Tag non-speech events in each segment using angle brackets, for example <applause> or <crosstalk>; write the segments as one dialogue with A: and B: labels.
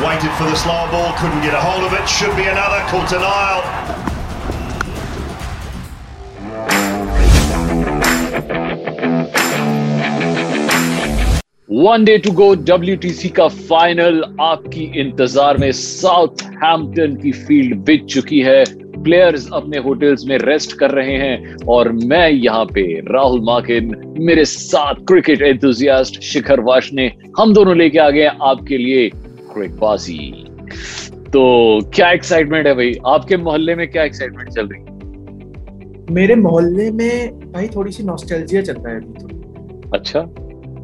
A: Waited for the slower ball, couldn't get a hold of it. Should be another. Caught an aisle.
B: One day to go W का final आपकी इंतज़ार में south Hampton की field बिक चुकी है players अपने होटल्स में रेस्ट कर रहे हैं और मैं यहाँ पे राहुल माकिन मेरे साथ क्रिकेट एंथुजियास्ट शिखर वाशने हम दोनों लेके आ गए आपके लिए क्रिकबाजी तो क्या एक्साइटमेंट है भाई? आपके मोहल्ले में क्या एक्साइटमेंट चल रही है?
C: मेरे मोहल्ले में भाई थोड़ी सी नॉस्टैल्जिया चल रहा है अभी तो।
B: अच्छा।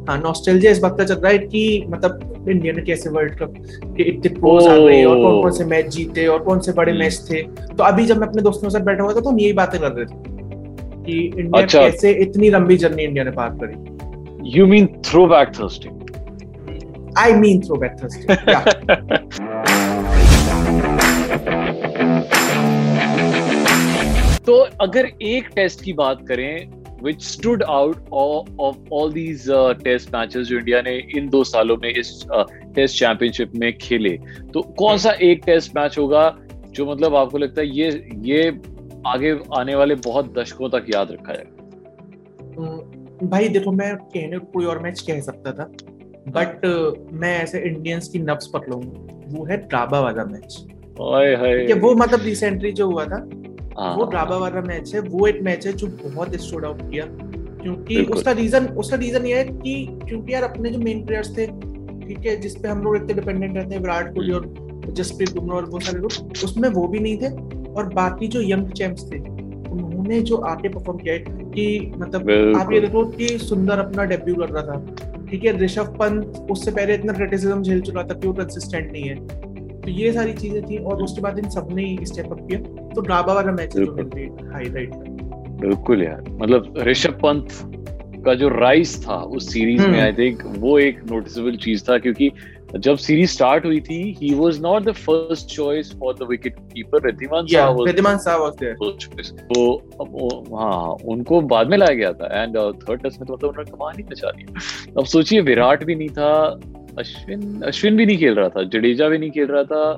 C: हाँ नॉस्टैल्जिया इस वक्त चल रहा है कि मतलब इंडिया ने कैसे वर्ल्ड कप के इतने प्रोज आ गए और कौन कौन से मैच जीते और कौन से बड़े। मैच थे। तो अभी जब मैं अपने दोस्तों के साथ बैठा हुआ था तो हम यही बातें कर रहे थे कि इंडिया
B: अच्छा।
C: कैसे इतनी लंबी जर्नी इंडिया ने पार करी।
B: You mean throwback Thursday
C: I mean throwback Thursday
B: तो अगर एक टेस्ट की बात करें which stood out of all these test matches जो इंडिया ने इन दो सालों में इस टेस्ट चैंपियनशिप में खेले तो कौन सा एक टेस्ट मैच होगा जो मतलब आपको लगता है ये ये आगे आने वाले बहुत दशकों तक याद रखा जाएगा
C: भाई देखो मैं कहने कोई और मैच कह सकता था। बट मैं ऐसे इंडियंस की नब्स पकड़ूँगा वो है ड्राबा वाला मैच
B: ओए
C: वो मतलब रिसेंटली जो हुआ था
B: हाँ,
C: वो ड्राबा वाला मैच है वो एक मैच है जो बहुत स्टूड आउट किया. क्योंकि उसका रीजन उसका रीजन ये है कि क्योंकि यार अपने जो मेन प्लेयर्स थे ठीक है जिसपे हम लोग इतने डिपेंडेंट रहते हैं विराट कोहली और जसप्रीत बुमराह और वो सारे लोग उसमें वो भी नहीं थे. और बाकी जो यंग चैंप्स थे उन्होंने जो आके परफॉर्म किया है कि मतलब आप ये देखो कि सुंदर अपना डेब्यू कर रहा था. ठीक है ऋषभ पंत उससे पहले इतना क्रिटिसिज्म झेल चुका था कि वो कंसिस्टेंट नहीं है तो ये सारी चीज़ें थी और उसके बाद इन सबने ही स्टेप अप किया तो ड्राबा वाला मैच। हाईलाइट
B: बिल्कुल यार मतलब ऋषभ पंत का जो राइस था उस सीरीज़ में
C: हम्म।
B: आई थिंक वो एक नोटिसेबल चीज़ था क्योंकि जब सीरीज़ स्टार्ट हुई थी he was not the first choice for the wicket keeper Wriddhiman Saha
C: Wriddhiman साहब वाज देयर
B: तो वो- हाँ उनको बाद में लाया गया था. एंड थर्ड टेस्ट में तो मतलब उन्होंने कमाल ही मचा दिया. अब सोचिए विराट भी नहीं था अश्विन अश्विन भी नहीं खेल रहा था जडेजा भी नहीं खेल रहा था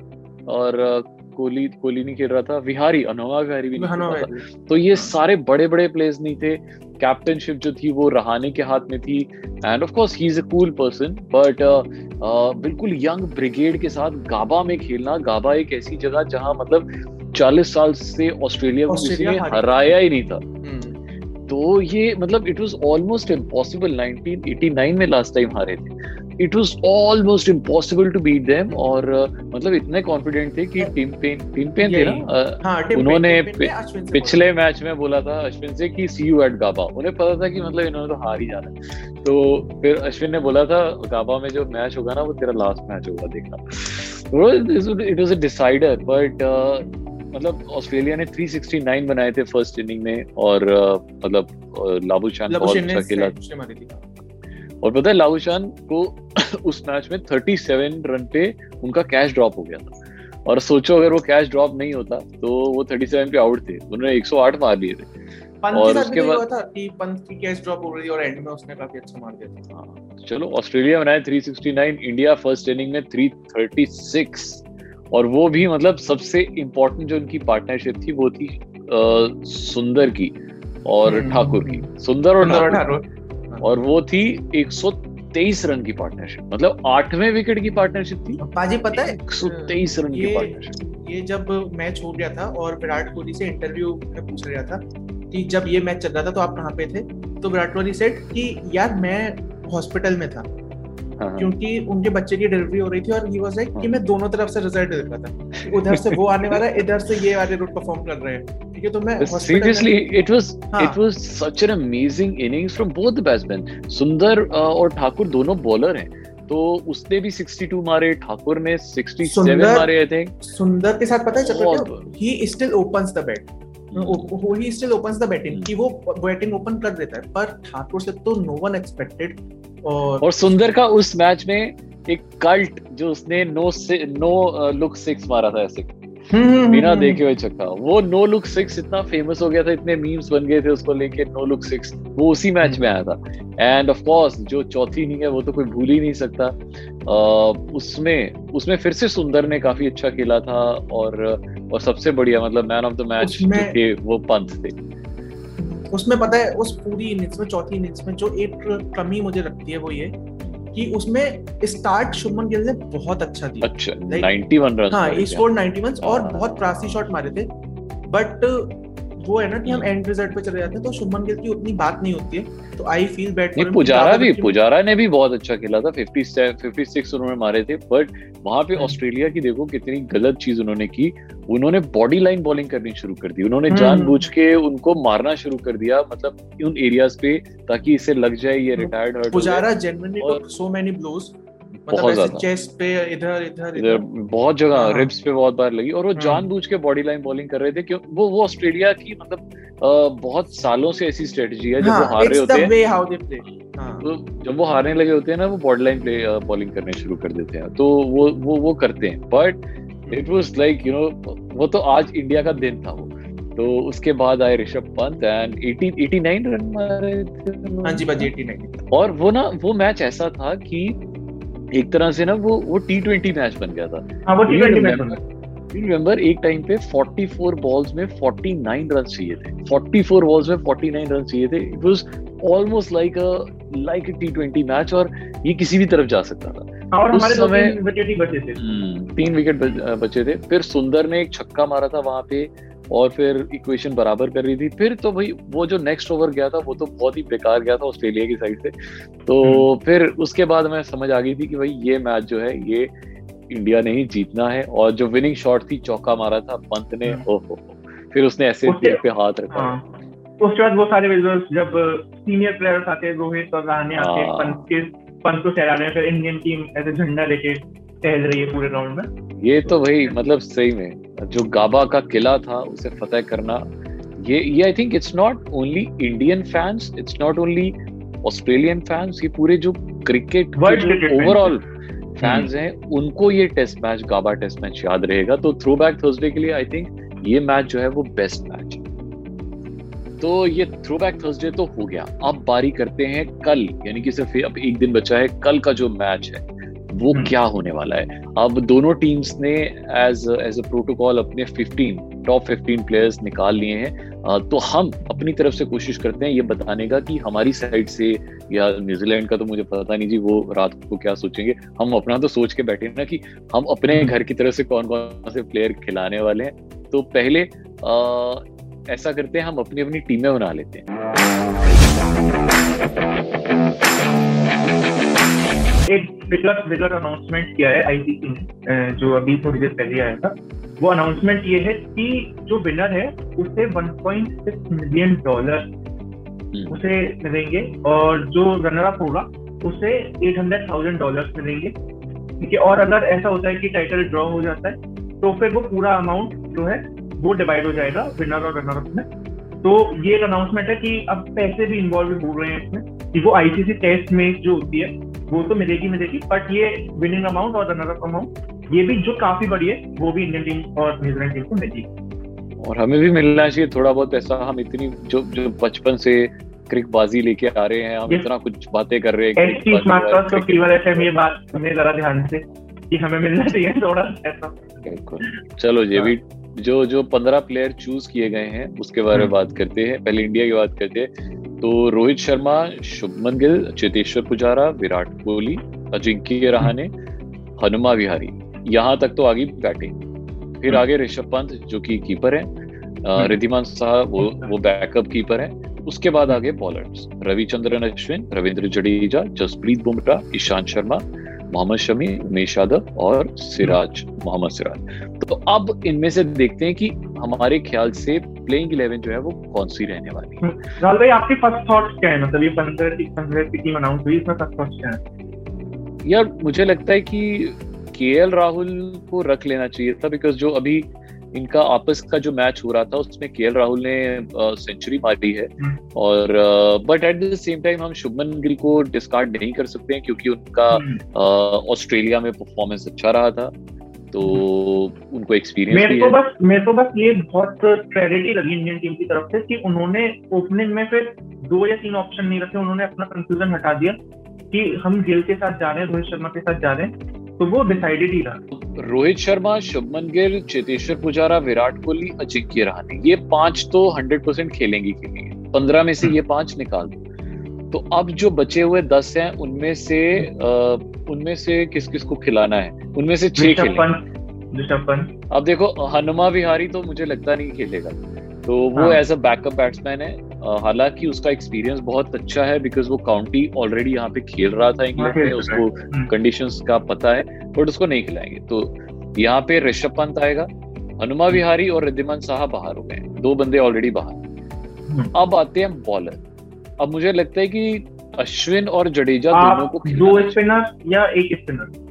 B: और कोहली कोहली नहीं खेल रहा था विहारी अनोवा विहारी भी नहीं खेल रहा था। तो ये सारे बड़े बड़े प्लेयर्स नहीं थे। कैप्टनशिप जो थी वो रहाने के हाथ में थी। And of course he is a cool person but बिल्कुल यंग ब्रिगेड के साथ गाबा में खेलना गाबा एक ऐसी जगह जहाँ मतलब 40 साल से ऑस्ट्रेलिया को किसी ने हराया ही नहीं था।
C: हम्म,
B: तो ये मतलब इट वाज ऑलमोस्ट इम्पॉसिबल 1989 में लास्ट टाइम हारे थे। It was almost impossible to beat them और uh, मतलब इतने कॉन्फिडेंट थे कि टीम पेन टीम पेन थे ना uh,
C: हाँ
B: उन्होंने पिछले मैच में बोला था अश्विन से कि सी यू एट गाबा उन्हें पता था कि मतलब इन्होंने तो हार ही जाना है। तो फिर अश्विन ने बोला था गाबा में जो मैच होगा ना वो तेरा लास्ट मैच होगा देखना। It was a decider but मतलब ऑस्ट्रेलिया ने 369 बनाए थे फ़र्स्ट इनिंग में और uh, मतलब uh, लाबुशान बहुत अच्छा खेला। और पता है लाबुशान को <coughs> उस मैच में 37 रन पे उनका कैश ड्रॉप हो गया था। और सोचो अगर वो कैच ड्रॉप नहीं होता तो वो 37 पे आउट थे। उन्होंने 108 मार लिए थे। और उसके बाद-
C: हुआ था कि पंत की कैच ड्रॉप हो रही थी और एंड में उसने काफ़ी अच्छा मार दिया था।
B: हाँ, चलो ऑस्ट्रेलिया बनाए 369 इंडिया फ़र्स्ट इनिंग में 336 और वो भी मतलब सबसे इम्पोर्टेंट जो उनकी पार्टनरशिप थी वो थी अ, सुंदर की और
C: हम्म,
B: ठाकुर की। सुंदर और ठाकुर। और वो थी 123 रन की पार्टनरशिप मतलब आठवें विकेट की पार्टनरशिप थी।
C: पाजी पता है?
B: 123 रन की पार्टनरशिप
C: ये जब मैच हो गया था और विराट कोहली से इंटरव्यू में पूछा गया था कि जब ये मैच चल रहा था तो आप कहाँ पे थे? तो विराट कोहली सेड कि यार मैं हॉस्पिटल में था
B: हाँ, हाँ।
C: क्योंकि उनके बच्चे की डिलीवरी हो रही थी और ही वाज लाइक कि
B: हाँ।
C: मैं दोनों तरफ़ से रिज़ल्ट देख रहा था। उधर से वो आने वाला है इधर से ये वाले रूट परफॉर्म कर रहे हैं। ठीक है तो मैं hospital में-
B: Seriously, it was
C: हाँ.
B: it was such an amazing innings from both the batsmen. सुंदर और ठाकुर दोनों बॉलर हैं। तो उसने भी 62 मारे ठाकुर ने 67
C: सुंदर-
B: मारे आई थिंक
C: सुंदर के साथ पता है Chakravarty he still opens the bat वो he still opens the batting कि वो बैटिंग ओपन कर देता है पर ठाकुर से तो नो वन एक्सपेक्टेड और
B: और सुंदर का उस मैच में एक कल्ट जो उसने नो से नो लुक सिक्स मारा था ऐसे। बिना
C: हम्म,
B: देखे हुए छक्का। वो नो लुक सिक्स इतना फ़ेमस हो गया था इतने मीम्स बन गए थे उसको लेके नो लुक सिक्स वो उसी मैच में आया था। एंड ऑफ़ कोर्स जो चौथी इनिंग है वो तो कोई भूल ही नहीं सकता। उसमें उसमें फिर से सुंदर ने काफ़ी अच्छा खेला था और और सबसे बढ़िया मतलब मैन ऑफ़ द मैच थे वो पंत थे।
C: उसमें पता है उस पूरी इनिंग्स में चौथी इनिंग्स में जो एक कमी मुझे लगती है वो ये कि उसमें स्टार्ट शुभमन गिल ने बहुत अच्छा दिया।
B: अच्छा
C: Like-
B: 91 रन
C: हाँ ही स्कोर 91 और
B: हाँ।
C: बहुत प्रासी शॉट मारे थे। बट वो है ना कि हम एंड रिज़ल्ट पे चले जाते हैं तो शुभमन गिल की उतनी बात नहीं होती है। तो आई फील बैड
B: नहीं पुजारा भी पुजारा ने भी बहुत अच्छा खेला था 57 56 उन्होंने मारे थे बट वहाँ पे। ऑस्ट्रेलिया की देखो कितनी गलत चीज़ उन्होंने की। उन्होंने बॉडी लाइन बॉलिंग करनी शुरू कर दी। उन्होंने
C: हम्म।
B: जानबूझ के उनको मारना शुरू कर दिया मतलब उन एरियाज़ पे ताकि इसे लग जाए ये retired hurt
C: Pujara genuinely so many blows
B: बहुत
C: मतलब
B: ज़्यादा।
C: चेस्ट पे इधर इधर
B: इधर
C: इधर।
B: बहुत जगह
C: हाँ।
B: रिब्स पे बहुत बार लगी। और वो
C: हम्म।
B: जानबूझ के बॉडी लाइन बॉलिंग कर रहे थे क्यों? वो वो ऑस्ट्रेलिया की मतलब बहुत सालों से ऐसी स्ट्रेटजी है जब वो
C: हाँ
B: हार रहे होते हैं।
C: हाँ।
B: तो जब वो हारने लगे होते हैं ना वो बॉडी लाइन प्ले बॉलिंग करने शुरू कर देते हैं। तो वो वो वो करते हैं। But it was like you know वो तो आज इंडिया का दिन था वो। तो उसके बाद आए ऋषभ पंत एंड 80 89 रन मारे थे।
C: हाँ जी बाजी 89
B: और वो ना वो मैच ऐसा था कि एक तरह से ना वो वो टी ट्वेंटी मैच बन गया था।
C: हाँ वो
B: you
C: T20 match
B: remember- Do you एक टाइम पे 44 बॉल्स में 49 रन चाहिए थे। 44 बॉल्स में 49 रन चाहिए थे। It was almost like a like a T match और ये किसी भी तरफ़ जा सकता था।
C: और
B: उस
C: हमारे
B: समय-
C: तीन विकेट ही बचे थे।
B: हम्म, तीन विकेट बचे थे। फिर सुंदर ने एक छक्का मारा था वहाँ पे। और फिर इक्वेशन बराबर कर रही थी। फिर तो भाई वो जो नेक्स्ट ओवर गया था वो तो बहुत ही बेकार गया था ऑस्ट्रेलिया की साइड से। तो फिर उसके बाद मैं समझ आ गई थी कि भाई ये मैच जो है ये इंडिया ने ही जीतना है। और जो विनिंग शॉट थी चौका मारा था पंत ने।
C: हम्म।
B: ओहो। फिर उसने ऐसे
D: उसके-
B: दिल पे हाथ रखा।
D: हाँ। उसके बाद वो सारे विजुअल्स जब सीनियर प्लेयर्स आते हैं रोहित और रहाणे आते हैं। पंत के पंत को सहलाने फिर इंडियन टीम ऐसे झंडा लेके टहल रही है पूरे ग्राउंड में?
B: ये तो भाई मतलब सही में जो गाबा का किला था उसे फतेह करना ये ये I think it's not only Indian fans it's not only Australian fans ये पूरे जो क्रिकेट ओवरऑल फैंस हैं। उनको ये test match Gabba test match याद रहेगा। तो थ्रो बैक थर्सडे के लिए आई थिंक ये मैच जो है वो बेस्ट मैच है। तो ये थ्रो बैक थर्सडे तो हो गया। अब बारी करते हैं कल यानी कि सिर्फ़ अब एक दिन बचा है कल का जो मैच है। वो
D: हम्म।
B: क्या होने वाला है? अब दोनों टीम्स ने एज एज अ प्रोटोकॉल अपने 15 टॉप 15 प्लेयर्स निकाल लिए हैं। तो हम अपनी तरफ़ से कोशिश करते हैं ये बताने का कि हमारी साइड से या न्यूजीलैंड का तो मुझे पता नहीं जी वो रात को क्या सोचेंगे। हम अपना तो सोच के बैठे ना कि हम अपने घर की तरफ़ से कौन कौन से प्लेयर खिलाने वाले हैं। तो पहले अ, ऐसा करते हैं हम अपनी अपनी टीमें बना लेते हैं।
D: विकट विकट अनाउंसमेंट किया है आईसीसी ने जो अभी थोड़ी देर पहले आया था वो अनाउंसमेंट ये है कि जो विनर है उसे 1.6 मिलियन डॉलर उसे मिलेंगे और जो रनर अप होगा उसे 800,000 डॉलर मिलेंगे। ठीक है और अगर ऐसा होता है कि टाइटल ड्रॉ हो जाता है तो फिर वो पूरा अमाउंट जो है वो डिवाइड हो जाएगा विनर और रनर अप में। तो ये एक अनाउंसमेंट है कि अब पैसे भी इन्वॉल्व हो रहे हैं इसमें। कि वो आईसीसी टेस्ट मैच जो होती है वो तो मिलेगी मिलेगी बट ये विनिंग अमाउंट और रनर अमाउंट ये भी जो काफ़ी बड़ी है वो भी इंडियन टीम और न्यूजीलैंड टीम को मिलेगी।
B: और हमें भी मिलना चाहिए थोड़ा बहुत पैसा हम इतनी जो जो बचपन से क्रिकबाजी लेके आ रहे हैं हम
D: Yes.
B: इतना कुछ बातें कर रहे हैं
D: तो ये बात सुने जरा ध्यान से कि हमें मिलना चाहिए थोड़ा ऐसा।
B: बिल्कुल। चलो ये भी जो जो पंद्रह प्लेयर चूज़ किए गए हैं उसके बारे में
D: हम्म।
B: बात करते हैं पहले इंडिया की बात करते हैं। तो रोहित शर्मा शुभमन गिल चेतेश्वर पुजारा विराट कोहली अजिंक्य रहाणे हनुमा विहारी। यहाँ तक तो आगे बैटिंग फिर
D: हम्म।
B: आगे ऋषभ पंत जो कि कीपर है
D: हम्म।
B: रिद्धिमान साहब वो वो बैकअप कीपर है। उसके बाद आगे बॉलर्स रविचंद्रन अश्विन रविंद्र जडेजा जसप्रीत बुमराह ईशांत शर्मा मोहम्मद शमी उमेश यादव और सिराज मोहम्मद सिराज। तो अब इनमें से देखते हैं कि हमारे ख्याल से प्लेइंग इलेवन जो है वो कौन सी रहने वाली है?
D: राहुल भाई आपके फ़र्स्ट थॉट्स क्या है? मतलब ये पंद्रह पंद्रह की टीम अनाउंस हुई इसमें फ़र्स्ट थॉट्स क्या है?
B: यार मुझे लगता है कि के राहुल को रख लेना चाहिए था बिकॉज़ जो अभी इनका आपस का जो मैच हो रहा था उसमें के राहुल ने सेंचुरी मारी है।
D: हम्म।
B: और but at the same time हम शुभमन गिल को डिस्कार्ड नहीं कर सकते हैं क्योंकि उनका
D: हम्म।
B: ऑस्ट्रेलिया में परफॉर्मेंस अच्छा रहा था। तो उनको एक्सपीरियंस
D: मेरे को बस मेरे को बस ये बहुत क्रेडिट लगी इंडियन टीम की तरफ़ से कि उन्होंने ओपनिंग में फिर दो या तीन ऑप्शन नहीं रखे उन्होंने अपना कंफ्यूजन हटा दिया कि हम गिल के साथ जा रहे हैं रोहित शर्मा के साथ जा रहे हैं तो वो डिसाइडेड ही रहा।
B: रोहित शर्मा शुभमन गिल चेतेश्वर पुजारा विराट कोहली अजिंक्य रहाणे ये पाँच तो हंड्रेड परसेंट खेलेंगे खेलेंगे पंद्रह में से ये पाँच निकाल दो। तो अब जो बचे हुए दस हैं उनमें से अ, उनमें से किस किस को खिलाना है? उनमें से छह अब देखो हनुमा विहारी तो मुझे लगता नहीं खेलेगा। तो वो
D: हाँ।
B: एज अ बैकअप बैट्समैन है। हालाँकि उसका एक्सपीरियंस बहुत अच्छा है बिकॉज़ वो काउंटी ऑलरेडी यहाँ पे खेल रहा था इंग्लैंड में उसको
D: हम्म।
B: कंडीशंस का पता है बट उसको नहीं खिलाएँगे। तो यहाँ पे ऋषभ पंत आएगा हनुमा विहारी और रिद्धिमान साहा बाहर हो गए दो बंदे ऑलरेडी बाहर।
D: हम्म।
B: अब आते हैं बॉलर अब मुझे लगता है कि अश्विन और जडेजा दोनों को
D: दो स्पिनर या एक स्पिनर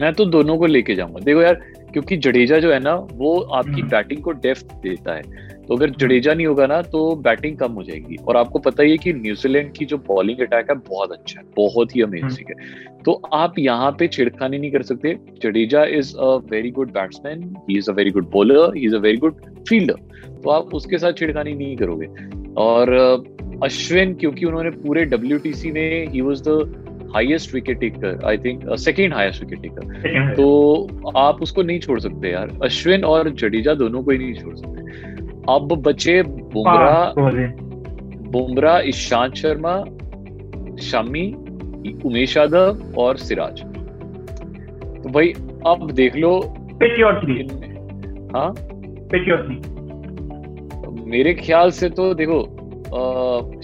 B: मैं तो दोनों को लेके जाऊँगा। देखो यार क्योंकि जडेजा जो है ना वो आपकी
D: हम्म।
B: बैटिंग को डेप्थ देता है। तो अगर जडेजा नहीं होगा ना तो बैटिंग कम हो जाएगी। और आपको पता ही है कि न्यूजीलैंड की जो बॉलिंग अटैक है बहुत अच्छा है बहुत ही अमेजिंग है। तो आप यहाँ पे छिड़खानी नहीं कर सकते। Jadeja is a very good batsman he is a very good bowler he is a very good fielder तो आप उसके साथ छिड़खानी नहीं करोगे। और अश्विन क्योंकि उन्होंने पूरे डब्ल्यूटीसी में he was the highest wicket taker I think second highest wicket taker तो आप उसको नहीं छोड़ सकते यार। अश्विन और जडेजा दोनों को ही नहीं छोड़ सकते। अब बचे बुमराह बुमराह ईशांत शर्मा शमी उमेश यादव और सिराज। तो भाई अब देख लो। हाँ? मेरे ख्याल से तो देखो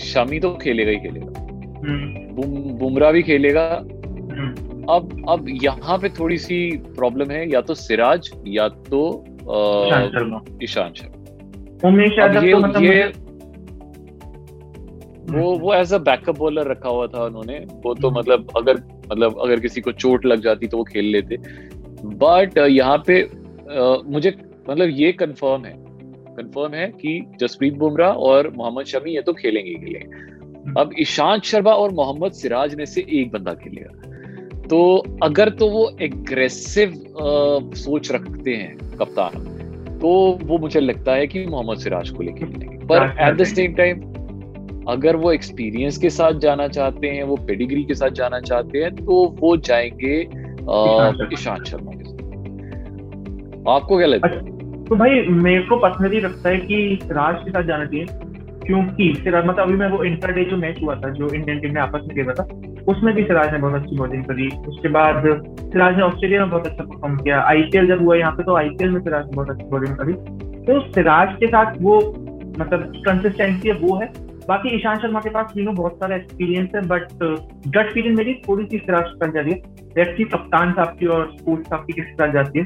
B: शमी तो खेलेगा ही खेलेगा।
D: हम्म,
B: बुम, बुमराह भी खेलेगा।
D: हम्म,
B: अब अब यहाँ पे थोड़ी सी प्रॉब्लम है या तो सिराज या तो
D: ईशांत
B: अ,
D: शर्मा। उमेश
B: अब
D: यादव तो मतलब
B: ये वो वो एज अ बैकअप बॉलर रखा हुआ था उन्होंने। वो तो
D: हम्म।
B: मतलब अगर मतलब अगर किसी को चोट लग जाती तो वो खेल लेते। बट यहाँ पे अ, मुझे मतलब ये कंफर्म है कंफर्म है कि जसप्रीत बुमराह और मोहम्मद शमी ये तो खेलेंगे ही खेलेंगे। अब ईशांत शर्मा और मोहम्मद सिराज में से एक बंदा खेलेगा। तो अगर तो वो एग्रेसिव सोच रखते हैं कप्तान तो वो मुझे लगता है कि मोहम्मद सिराज को लेके खेलेंगे। पर एट द सेम टाइम अगर वो एक्सपीरियंस के साथ जाना चाहते हैं वो पेडिग्री के साथ जाना चाहते हैं तो वो जाएँगे
D: ईशांत शर्मा।
B: ईशांत शर्मा के साथ। आपको क्या लगता है?
D: तो भाई मेरे को पर्सनली लगता है कि सिराज के साथ जाना चाहिए, क्योंकि सिराज मतलब अभी मैं वो इंटर डे जो मैच हुआ था, जो इंडियन टीम ने आपस में खेला था, उसमें भी सिराज ने बहुत अच्छी बॉलिंग करी। उसके बाद सिराज ने ऑस्ट्रेलिया में बहुत अच्छा परफॉर्म किया। आईपीएल जब हुआ यहाँ पे तो आईपीएल में सिराज ने बहुत अच्छी बॉलिंग करी। तो सिराज के साथ वो मतलब कंसिस्टेंसी है, वो है। बाकी ईशांत शर्मा के पास तीनों बहुत सारा एक्सपीरियंस है बट गट फीलिंग मेरी थोड़ी सी सिराज के साथ जा रही है। कप्तान साहब की और स्पोर्ट्स साहब की किस तरह जाती है?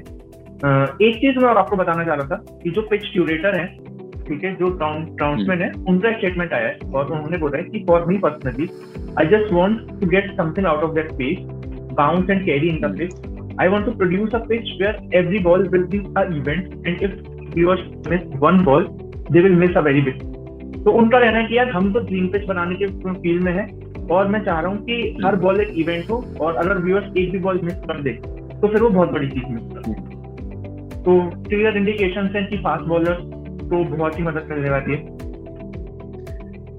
D: एक चीज़ मैं और आपको बताना चाह रहा था कि जो पिच क्यूरेटर है ठीक है जो ट्राउंसमैन है उनका स्टेटमेंट आया है और उन्होंने बोला है कि for me personally I just want to get something out of that pace bounce and carry in the pitch I want to produce a pitch where every ball will be an event and if viewers miss one ball they will miss a very big तो उनका कहना है कि यार हम तो dream pitch बनाने के फ़ील्ड में है और मैं चाह रहा हूँ कि हर बॉल एक इवेंट हो और अगर व्यूअर्स एक भी बॉल मिस कर दे तो फिर वो बहुत बड़ी चीज़ मिस कर दे। तो क्लियर इंडिकेशन है कि फास्ट बॉलर तो बहुत ही मदद करने वाली है।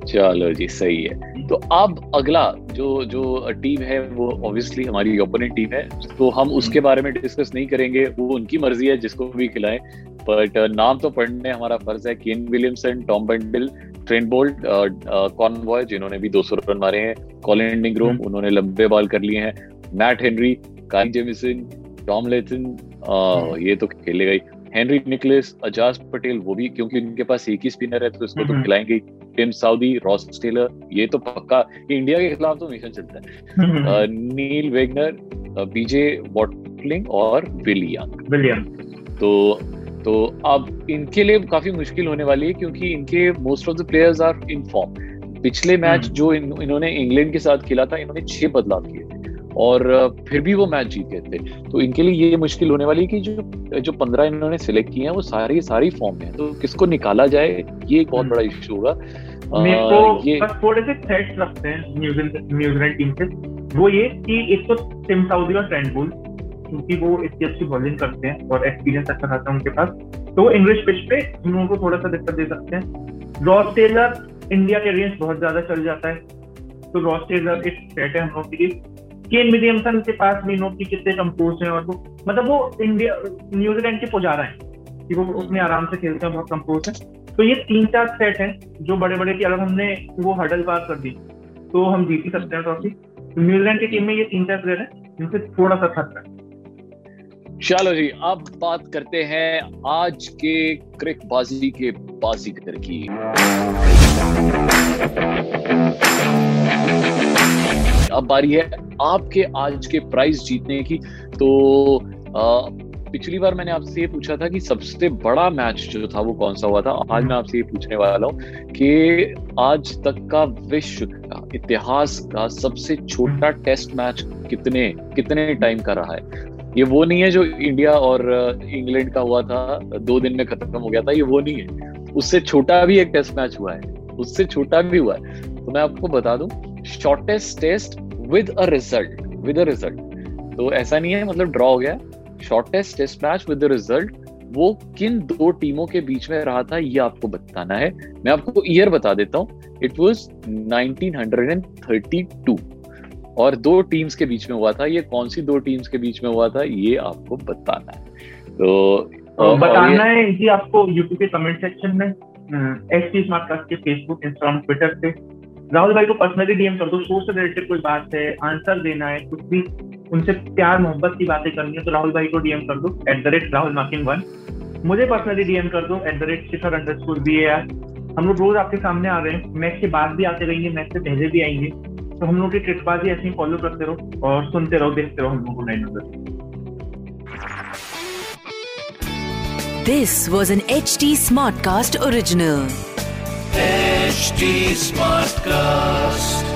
B: चलो जी सही है। तो अब अगला जो जो टीम है वो ऑब्वियसली हमारी ओपोनेंट टीम है तो हम उसके बारे में डिस्कस नहीं करेंगे। वो उनकी मर्ज़ी है जिसको भी खिलाएँ। बट नाम तो पढ़ने हमारा फ़र्ज़ है। Kane Williamson Tom Blundell Trent Boult Conway जिन्होंने भी 200 रन मारे हैं। कॉलिन डिंग्रोम उन्होंने लंबे बॉल कर लिए हैं। Matt Henry Kyle Jamieson Tom Latham ये तो खेलेगा ही हेनरी निकलेस अजाज पटेल वो भी क्योंकि उनके पास एक ही स्पिनर है तो इसको तो
D: हम्म।
B: खिलाएँगे। टिम साउदी रॉस टेलर ये तो पक्का इंडिया के खिलाफ तो मिशन चलता है। नील वेगनर बीजे वॉटलिंग और
D: विलियम
B: तो तो अब इनके लिए काफ़ी मुश्किल होने वाली है क्योंकि इनके most of the players are in form पिछले मैच
D: हम्म।
B: जो इन, इन्होंने इंग्लैंड के साथ खेला था इन्होंने छह बदलाव किए। और फिर भी वो मैच जीत गए थे। तो इनके लिए ये मुश्किल होने वाली है कि जो जो पंद्रह इन्होंने सिलेक्ट किए हैं वो सारी सारी फॉर्म में है। तो किसको निकाला जाए ये एक बहुत बड़ा इशू होगा।
D: ये बस थोड़े से थ्रेट्स रखते हैं न्यूजीलैंड टीम से। वो ये कि एक तो टिम साउदी और ट्रेंट बुल क्योंकि वो इतनी अच्छी बॉलिंग करते हैं और एक्सपीरियंस अच्छा खासा उनके पास। तो इंग्लिश पिच पे हम लोगों को थोड़ा सा दिक्कत दे सकते हैं। रॉस टेलर इंडिया के अगेंस्ट बहुत ज़्यादा चल जाता है। तो रॉस टेलर एक सेट है हम लोग के लिए। केन विलियमसन के पास भी नोट की कितने कंपोज हैं और वो मतलब वो इंडिया न्यूजीलैंड के पुजारा है कि वो उसमें आराम से खेलते हैं बहुत कंपोज है। तो ये तीन चार सेट हैं जो बड़े बड़े की अगर हमने वो हडल पार कर दी। तो हम जीत ही सकते हैं ट्रॉफी न्यूजीलैंड की टीम में ये तीन चार प्लेयर है जिनसे थोड़ा सा खतरा है।
B: चलो जी अब बात करते हैं आज के क्रिक बाजी के बाजीगर की। अब बारी है आपके आज के प्राइज जीतने की। तो आ, पिछली बार मैंने आपसे ये पूछा था कि सबसे बड़ा मैच जो था वो कौन सा हुआ था? आज मैं आपसे ये पूछने वाला हूँ कि आज तक का विश्व का इतिहास का सबसे छोटा टेस्ट मैच कितने कितने टाइम का रहा है? ये वो नहीं है जो इंडिया और इंग्लैंड का हुआ था दो दिन में खत्म हो गया था ये वो नहीं है। उससे छोटा भी एक टेस्ट मैच हुआ है उससे छोटा भी हुआ है। तो मैं आपको बता दूँ shortest test with a result with a result तो ऐसा नहीं है मतलब ड्रॉ हो गया। Shortest test match with result वो किन दो टीमों के बीच में रहा था ये आपको बताना है। मैं आपको ईयर बता देता हूँ। इट वॉज़ 1932 और दो टीम्स के बीच में हुआ था ये कौन सी दो टीम्स के बीच में हुआ था ये आपको बताना है। तो,
D: तो बताना है जी आपको यूट्यूब के कमेंट सेक्शन में एस टी स्मार्ट कास्ट के फेसबुक इंस्टाग्राम ट्विटर पे राहुल भाई को पर्सनली डीएम कर दो शो से रिलेटेड कोई बात है आंसर देना है, कुछ भी, उनसे प्यार, मोहब्बत की बातें करनी है तो राहुल भाई को डीएम कर दो at the rate Rahul Makin one मुझे पर्सनली डीएम कर दो at the rate Shikhar underscore B A R हम लोग रोज आपके सामने आ रहे हैं मैच के बाद भी आते रहेंगे मैच से पहले भी आएँगे तो हम लोग की ट्रिकबाजी ऐसे ही फॉलो करते रहो और सुनते रहो, देखते रहो हम लोग को नई नज़र
E: This was an HT Smartcast original.
F: HT Smartcast.